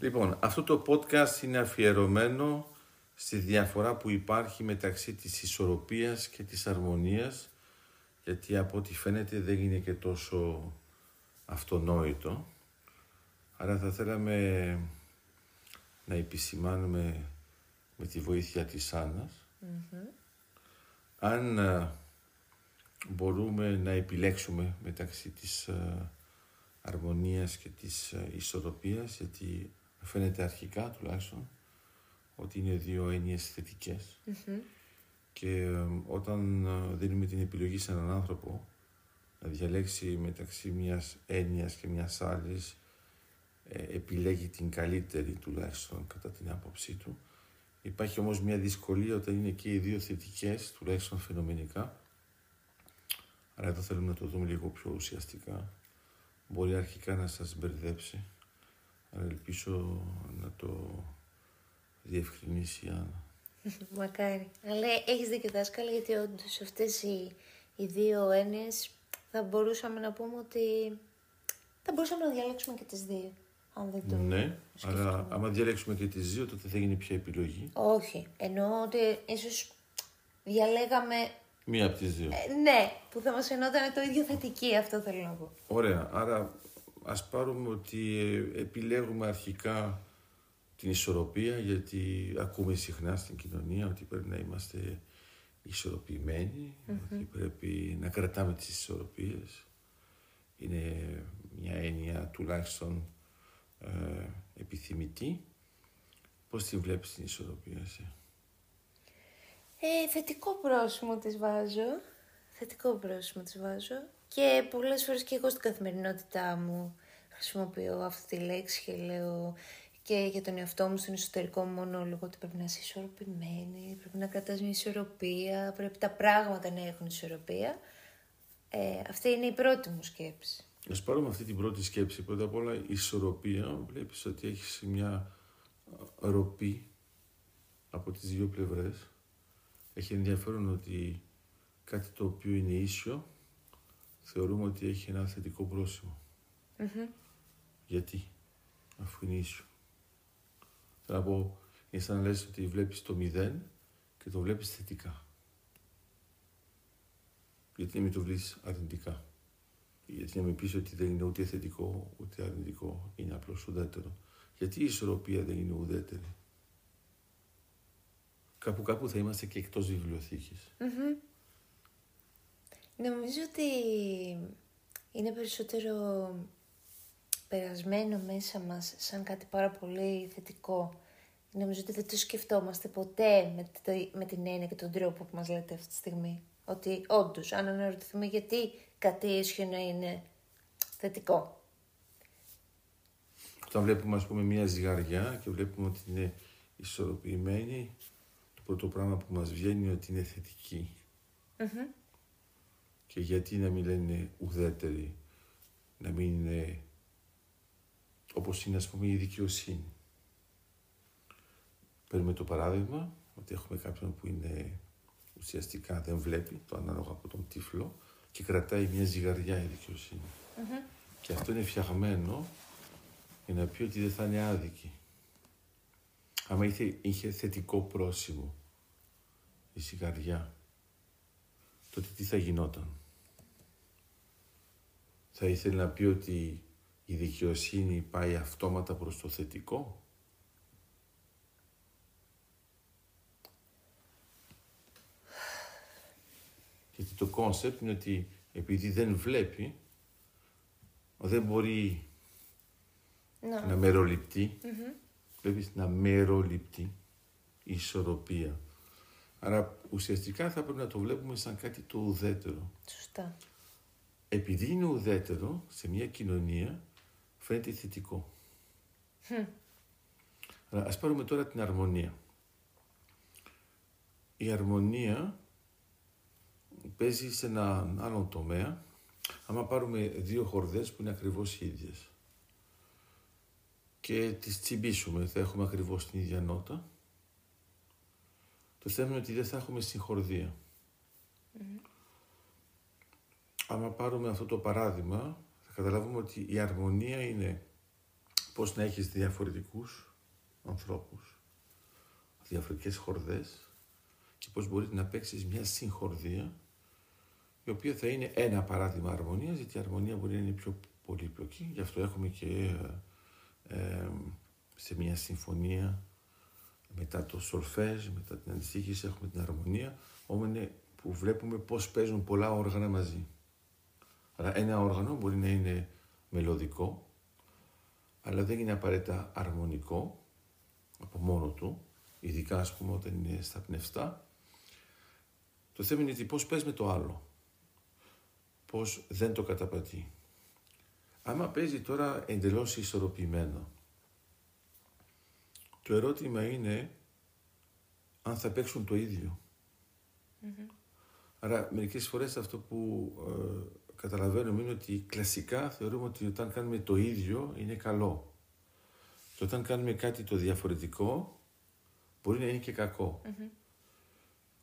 Λοιπόν, αυτό το podcast είναι αφιερωμένο στη διαφορά που υπάρχει μεταξύ της ισορροπίας και της αρμονίας γιατί από ό,τι φαίνεται δεν είναι και τόσο αυτονόητο. Άρα θα θέλαμε να επισημάνουμε με τη βοήθεια της αννας αν ε, μπορούμε να επιλέξουμε μεταξύ της ε, αρμονίας και της ε, ισορροπίας γιατί φαίνεται αρχικά τουλάχιστον ότι είναι δύο έννοιες και όταν δίνουμε την επιλογή σε έναν άνθρωπο να διαλέξει μεταξύ μιας έννοιας και μιας άλλης ε, επιλέγει την καλύτερη τουλάχιστον κατά την άποψή του. Υπάρχει όμως μια δυσκολία όταν είναι και οι δύο θετικές, τουλάχιστον φαινομενικά. Άρα εδώ θέλουμε να το δούμε λίγο πιο ουσιαστικά. Μπορεί αρχικά να σας μπερδέψει, αλλά ελπίζω να το διευκρινίσει η Άννα. Μακάρι. Αλλά έχεις δίκιο δάσκαλα, γιατί όντως αυτές οι, οι δύο έννοιες θα μπορούσαμε να πούμε ότι θα μπορούσαμε να διαλέξουμε και τις δύο. Αν δεν το ναι, αλλά άμα διαλέξουμε και τις δύο, τότε θα γίνει πια επιλογή. Όχι. Εννοώ ότι ίσως διαλέγαμε Μία από τις δύο. Ε, ναι, που θα μας φαινόταν το ίδιο θετική, αυτό θέλω να πω. Ωραία, άρα ας πάρουμε ότι ε, επιλέγουμε αρχικά την ισορροπία, γιατί ακούμε συχνά στην κοινωνία ότι πρέπει να είμαστε ότι πρέπει να κρατάμε τις ισορροπίες. Είναι μια έννοια τουλάχιστον ε, επιθυμητή. Πώς την βλέπεις την ισορροπία εσύ; Ε, θετικό πρόσημο της βάζω. Θετικό πρόσημο της βάζω. Και πολλές φορές και εγώ στην καθημερινότητά μου χρησιμοποιώ αυτή τη λέξη και λέω και για τον εαυτό μου στον εσωτερικό μου μονόλογο ότι πρέπει να είσαι ισορροπημένη, πρέπει να κρατάς μια ισορροπία, πρέπει τα πράγματα να έχουν ισορροπία. Ε, αυτή είναι η πρώτη μου σκέψη. Ας πάρουμε αυτή την πρώτη σκέψη. Πρώτα απ' όλα η ισορροπία, βλέπεις ότι έχεις μια ροπή από τις δύο πλευρές. Έχει ενδιαφέρον ότι κάτι το οποίο είναι ίσιο θεωρούμε ότι έχει ένα θετικό Γιατί, αφού είναι ίσιο. Θέλω να πω, είναι σαν να λες ότι βλέπεις το μηδέν και το βλέπεις θετικά. Γιατί να μην το βλέπεις αρνητικά. Γιατί να μην πεις ότι δεν είναι ούτε θετικό ούτε αρνητικό, είναι απλώς ουδέτερο. Γιατί η ισορροπία δεν είναι ουδέτερη; Κάπου κάπου θα είμαστε και εκτός Νομίζω ότι είναι περισσότερο περασμένο μέσα μας σαν κάτι πάρα πολύ θετικό. Νομίζω ότι δεν το σκεφτόμαστε ποτέ με, το, με την έννοια και τον τρόπο που μας λέτε αυτή τη στιγμή. Ότι όντως, αν αναρωτηθούμε γιατί κάτι ίσιο να είναι θετικό. Όταν βλέπουμε ας πούμε μια ζυγαριά και βλέπουμε ότι είναι ισορροπημένη, το πρώτο πράγμα που μας βγαίνει είναι ότι είναι Και γιατί να μην λένε ουδέτερη, να μην είναι όπως είναι ας πούμε η δικαιοσύνη. Παίρνουμε το παράδειγμα ότι έχουμε κάποιον που είναι ουσιαστικά δεν βλέπει, το ανάλογο από τον τύφλο και κρατάει μια ζυγαριά η δικαιοσυνη Και αυτό είναι φτιαγμένο για να πει ότι δεν θα είναι άδικη. Άμα είχε, είχε θετικό πρόσημο η ζυγαριά, τότε τι θα γινόταν. Θα ήθελε να πει ότι η δικαιοσύνη πάει αυτόματα προς το θετικό; Γιατί το concept είναι ότι επειδή δεν βλέπει, δεν μπορεί να μεροληπτεί. Βλέπεις να μεροληπτεί η ισορροπία. Άρα ουσιαστικά θα πρέπει να το βλέπουμε σαν κάτι το ουδέτερο. Σωστά. Επειδή είναι ουδέτερο σε μια κοινωνία, φαίνεται θετικό. Χμ. Αλλά ας πάρουμε τώρα την αρμονία. Η αρμονία παίζει σε ένα άλλο τομέα. Άμα πάρουμε δύο χορδές που είναι ακριβώς οι ίδιες και τις τσιμπήσουμε, θα έχουμε ακριβώς την ίδια νότα. Το θέμα είναι ότι δεν θα έχουμε συγχορδία. Mm. Άμα πάρουμε αυτό το παράδειγμα, καταλάβουμε ότι η αρμονία είναι πώς να έχεις διαφορετικούς ανθρώπους, διαφορετικές χορδές και πώς μπορείς να παίξεις μια συγχορδία η οποία θα είναι ένα παράδειγμα αρμονίας, γιατί η αρμονία μπορεί να είναι πιο πολύπλοκη, γι' αυτό έχουμε και ε, ε, σε μια συμφωνία μετά το σολφέζ, μετά την αντιστοίχηση έχουμε την αρμονία, όμως είναι που βλέπουμε πώς παίζουν πολλά όργανα μαζί. Αλλά ένα όργανο μπορεί να είναι μελωδικό, αλλά δεν είναι απαραίτητα αρμονικό από μόνο του, ειδικά ας πούμε όταν είναι στα πνευστά. Το θέμα είναι πώς παίζει με το άλλο, πώς δεν το καταπατεί. Άμα παίζει τώρα εντελώς ισορροπημένο, το ερώτημα είναι αν θα παίξουν το ίδιο. Άρα μερικές φορές αυτό που ε, καταλαβαίνουμε είναι ότι κλασικά θεωρούμε ότι όταν κάνουμε το ίδιο είναι καλό. Και όταν κάνουμε κάτι το διαφορετικό μπορεί να είναι και κακο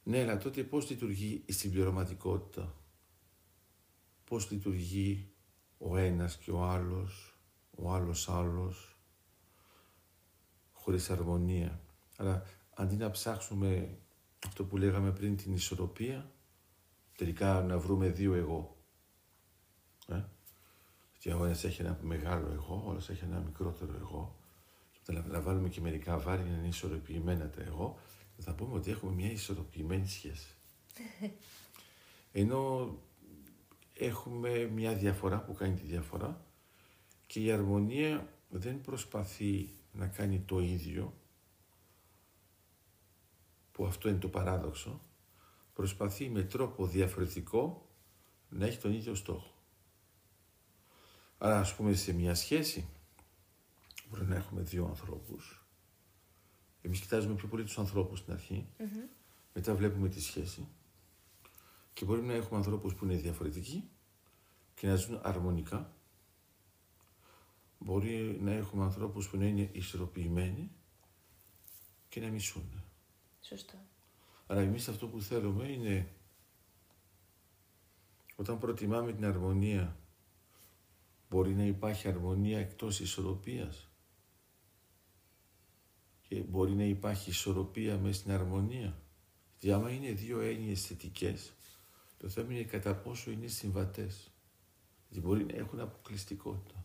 Ναι, αλλά τότε πώς λειτουργεί η συμπληρωματικότητα; Πώς λειτουργεί ο ένας και ο άλλος, ο άλλος άλλος, χωρίς αρμονία. Αλλά αντί να ψάξουμε αυτό που λέγαμε πριν την ισορροπία, τελικά να βρούμε δύο εγώ. Ε; Γιατί ο ένας έχει ένα μεγάλο εγώ, ο άλλος έχει ένα μικρότερο εγώ. Και να βάλουμε και μερικά βάρη να είναι ισορροπημένα τα εγώ, θα πούμε ότι έχουμε μια ισορροπημένη σχέση. Ενώ έχουμε μια διαφορά που κάνει τη διαφορά και η αρμονία δεν προσπαθεί να κάνει το ίδιο, που αυτό είναι το παράδοξο, προσπαθεί με τρόπο διαφορετικό να έχει τον ίδιο στόχο. Άρα ας πούμε σε μια σχέση μπορεί να έχουμε δύο ανθρώπους. Εμείς κοιτάζουμε πιο πολύ τους ανθρώπους στην αρχη μετά βλέπουμε τη σχέση και μπορεί να έχουμε ανθρώπους που είναι διαφορετικοί και να ζουν αρμονικά. Μπορεί να έχουμε ανθρώπους που να είναι ισορροπημένοι και να μισούν. Σωστό. Άρα εμείς αυτό που θέλουμε είναι όταν προτιμάμε την αρμονία μπορεί να υπάρχει αρμονία εκτός ισορροπίας και μπορεί να υπάρχει ισορροπία μέσα στην αρμονία. Γιατί άμα είναι δύο έννοιες θετικές, το θέμα είναι κατά πόσο είναι συμβατές. Γιατί μπορεί να έχουν αποκλειστικότητα.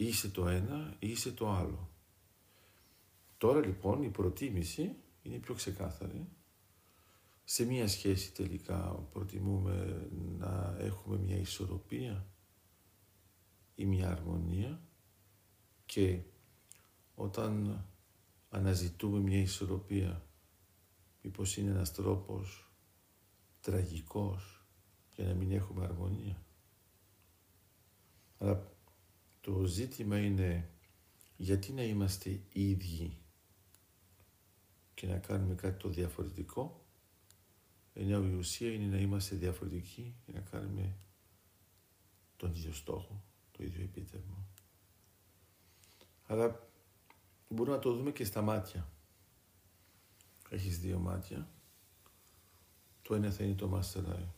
Ή είσαι το ένα ή είσαι το άλλο. Τώρα λοιπόν η προτίμηση είναι πιο ξεκάθαρη. Σε μία σχέση τελικά προτιμούμε να έχουμε μια ισορροπία ή μια αρμονία και όταν αναζητούμε μια ισορροπία μήπως είναι ένας τρόπος τραγικός για να μην έχουμε αρμονία. Αλλά το ζήτημα είναι γιατί να είμαστε ίδιοι και να κάνουμε κάτι το διαφορετικό, ενώ η ουσία είναι να είμαστε διαφορετικοί και να κάνουμε τον ίδιο στόχο, το ίδιο επίτευγμα. Αλλά μπορούμε να το δούμε και στα μάτια. Έχεις δύο μάτια. Το ένα θα είναι το Master Eye.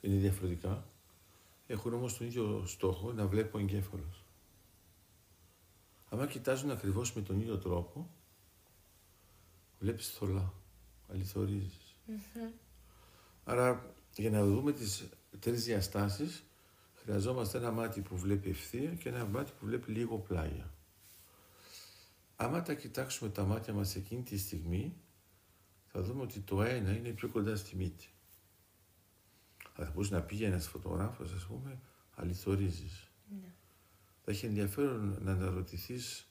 Είναι διαφορετικά. Έχουν όμως τον ίδιο στόχο να βλέπω εγκέφαλος. Αν κοιτάζουν ακριβώς με τον ίδιο τρόπο, βλέπεις θολά, Άρα για να δούμε τις τρεις διαστάσεις χρειαζόμαστε ένα μάτι που βλέπει ευθεία και ένα μάτι που βλέπει λίγο πλάγια. Άμα τα κοιτάξουμε τα μάτια μας εκείνη τη στιγμή θα δούμε ότι το ένα είναι πιο κοντά στη μύτη. Αλλά θα μπορούσε να πήγε ένας φωτογράφος, ας πούμε, αληθορίζεις. Ναι. Θα έχει ενδιαφέρον να αναρωτηθείς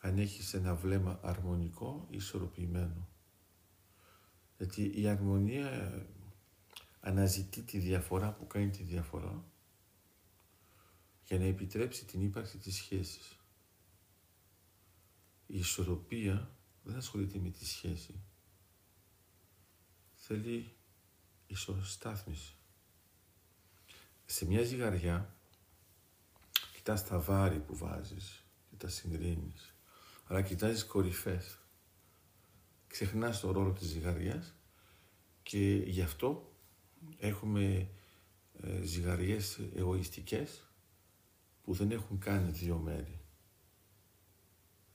αν έχεις ένα βλέμμα αρμονικό ή ισορροπημένο. Γιατί η αρμονία αναζητεί τη διαφορά που κάνει τη διαφορά για να επιτρέψει την ύπαρξη της σχέσης. Η ισορροπία δεν ασχολείται με τη σχέση. Θέλει ισοστάθμιση. Σε μια ζυγαριά κοιτάς τα βάρη που βάζεις και τα συγκρίνεις αλλά κοιτάζεις κορυφές. Ξεχνάς το ρόλο της ζυγαριάς και γι' αυτό έχουμε ε, ζυγαριές εγωιστικές που δεν έχουν καν δύο μέρη.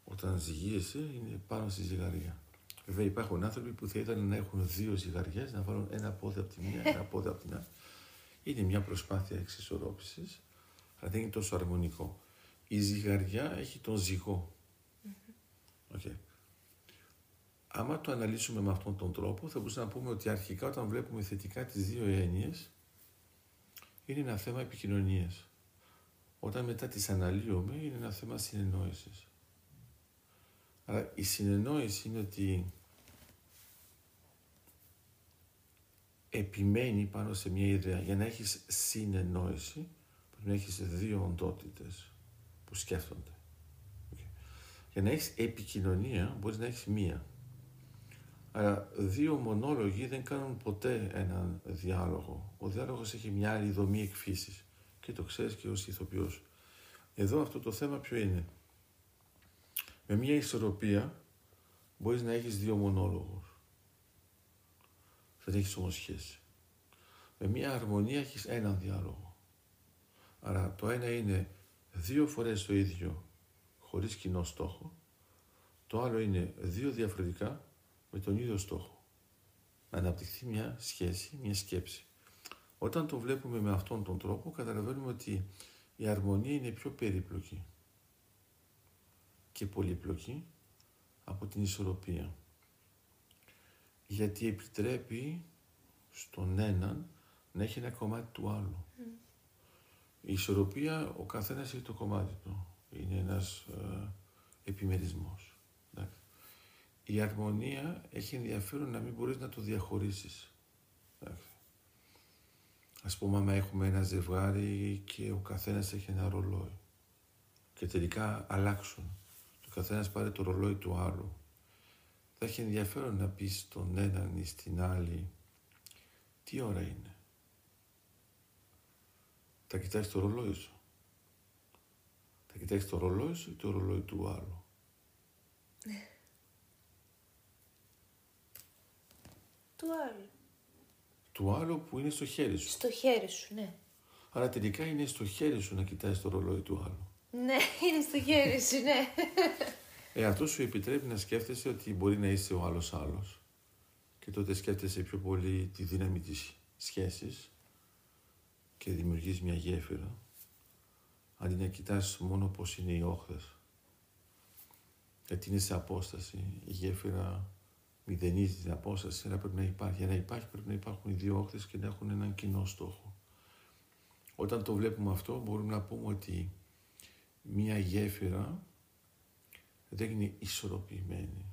Όταν ζυγίεσαι είναι πάνω στη ζυγαριά. Βέβαια υπάρχουν άνθρωποι που θα ήθελαν να έχουν δύο ζυγαριές, να βάλουν ένα πόδι από τη μία, ένα πόδι από την άλλη. Είναι μια προσπάθεια εξισορρόπησης, αλλά δεν είναι τόσο αρμονικό. Η ζυγαριά έχει τον ζυγό. Okay. Άμα το αναλύσουμε με αυτόν τον τρόπο, θα μπορούσαμε να πούμε ότι αρχικά όταν βλέπουμε θετικά τις δύο έννοιες, είναι ένα θέμα επικοινωνίας. Όταν μετά τις αναλύουμε, είναι ένα θέμα συνεννόησης. Άρα η συνεννόηση είναι ότι επιμένει πάνω σε μια ιδέα. Για να έχεις συνεννόηση, πρέπει να έχεις δύο οντότητες που σκέφτονται. Για να έχεις επικοινωνία, μπορείς να έχεις μία. Άρα δύο μονόλογοι δεν κάνουν ποτέ έναν διάλογο. Ο διάλογος έχει μια άλλη δομή εκφύσης. Και το ξέρεις και ως ηθοποιός. Εδώ αυτό το θέμα ποιο είναι; Με μια ισορροπία μπορείς να έχεις δύο μονόλογους. Δεν έχεις όμως σχέση. Με μια αρμονία έχεις έναν διάλογο. Άρα το ένα είναι δύο φορές το ίδιο χωρίς κοινό στόχο. Το άλλο είναι δύο διαφορετικά με τον ίδιο στόχο. Να αναπτυχθεί μια σχέση, μια σκέψη. Όταν το βλέπουμε με αυτόν τον τρόπο καταλαβαίνουμε ότι η αρμονία είναι πιο περίπλοκη και πολύπλοκη από την ισορροπία. Γιατί επιτρέπει στον έναν να έχει ένα κομμάτι του άλλου. Η ισορροπία, ο καθένας έχει το κομμάτι του. Είναι ένας ε, επιμερισμός. Η αρμονία έχει ενδιαφέρον να μην μπορείς να το διαχωρίσεις. Ας πούμε, άμα έχουμε ένα ζευγάρι και ο καθένας έχει ένα ρολόι και τελικά αλλάξουν. Το καθένας πάρει το ρολόι του άλλου. Θα έχει ενδιαφέρον να πεις στον έναν ή στην άλλη τι ώρα είναι. Θα κοιτάξεις το ρολόι σου. Θα κοιτάξεις το ρολόι σου ή το ρολόι του άλλου. Του άλλου. Του άλλου που είναι στο χέρι σου. Στο χέρι σου, ναι. Άρα τελικά είναι στο χέρι σου να κοιτάς το ρολόι του άλλου. Ναι, είναι στο χέρι σου, ναι. Ε, αυτό σου επιτρέπει να σκέφτεσαι ότι μπορεί να είσαι ο άλλος άλλος. Και τότε σκέφτεσαι πιο πολύ τη δύναμη της σχέσης και δημιουργείς μια γέφυρα. Αντί να κοιτάς μόνο πώς είναι οι όχθες. Γιατί είναι σε απόσταση. Η γέφυρα μηδενίζει την απόσταση, αλλά πρέπει να υπάρχει. Για να υπάρχει πρέπει να υπάρχουν οι δύο όχθες και να έχουν έναν κοινό στόχο. Όταν το βλέπουμε αυτό μπορούμε να πούμε ότι μία γέφυρα δεν είναι ισορροπημένη,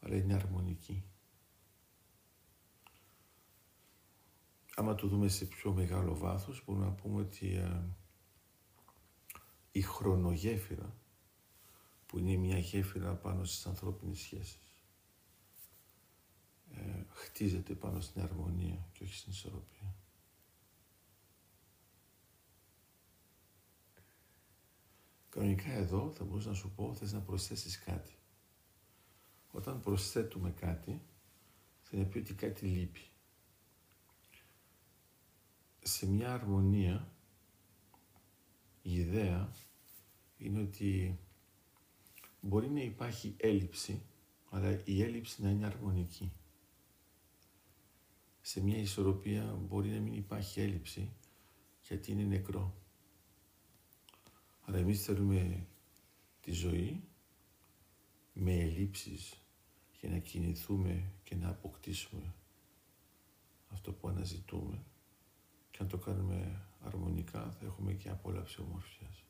αλλά είναι αρμονική. Άμα το δούμε σε πιο μεγάλο βάθος, μπορούμε να πούμε ότι ε, η χρονογέφυρα, που είναι μια γέφυρα πάνω στις ανθρώπινες σχέσεις, ε, χτίζεται πάνω στην αρμονία και όχι στην ισορροπία. Κανονικά εδώ θα μπορούσα να σου πω, θες να προσθέσεις κάτι. Όταν προσθέτουμε κάτι, θα είναι πει ότι κάτι λείπει. Σε μια αρμονία, η ιδέα είναι ότι μπορεί να υπάρχει έλλειψη, αλλά η έλλειψη να είναι αρμονική. Σε μια ισορροπία μπορεί να μην υπάρχει έλλειψη, γιατί είναι νεκρό. Αλλά εμείς θέλουμε τη ζωή με ελλείψεις για να κινηθούμε και να αποκτήσουμε αυτό που αναζητούμε. Και αν το κάνουμε αρμονικά θα έχουμε και απόλαυση ομορφιάς.